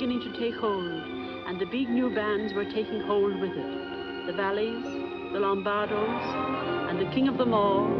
beginning to take hold, and the big new bands were taking hold with it. The Valleys, the Lombardos, and the king of them all,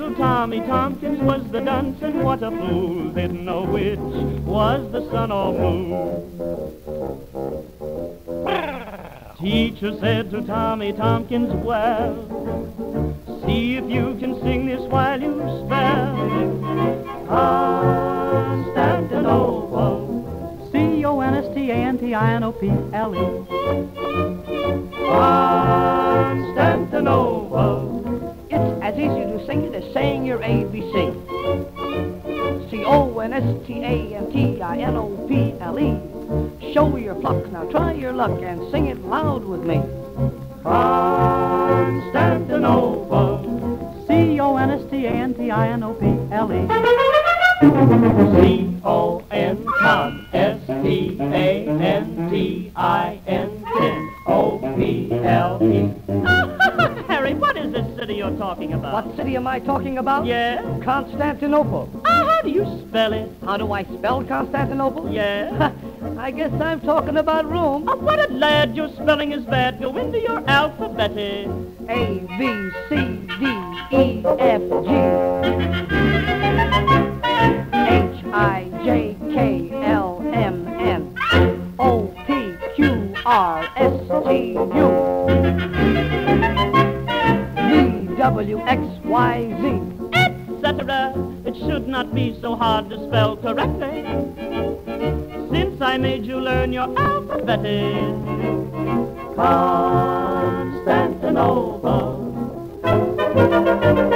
Little Tommy Tompkins was the dunce and what a fool didn't know which was the sun or moon. Teacher said to Tommy Tompkins, well, see if you can sing this while you spell. Constantinople. C-O-N-S-T-A-N-T-I-N-O-P-L-E. Constantinople. As easy to sing it as saying your ABC. C-O-N-S-T-A-N-T-I-N-O-P-L-E. Show your pluck, now try your luck and sing it loud with me. Constantinople. C-O-N-S-T-A-N-T-I-N-O-P-L-E. C-O-N, city you're talking about? What city am I talking about? Yeah? Constantinople. Ah, how do you spell it? How do I spell Constantinople? Yeah? I guess I'm talking about Rome. oh, what a lad, your spelling is bad. Go into your alphabet. A, B, C, D, E, F, G. H, I, J, K, L, M, N. O, P, Q, R, S, T, U. WXYZ, etc. It should not be so hard to spell correctly. Since I made you learn your alphabet Constantinople.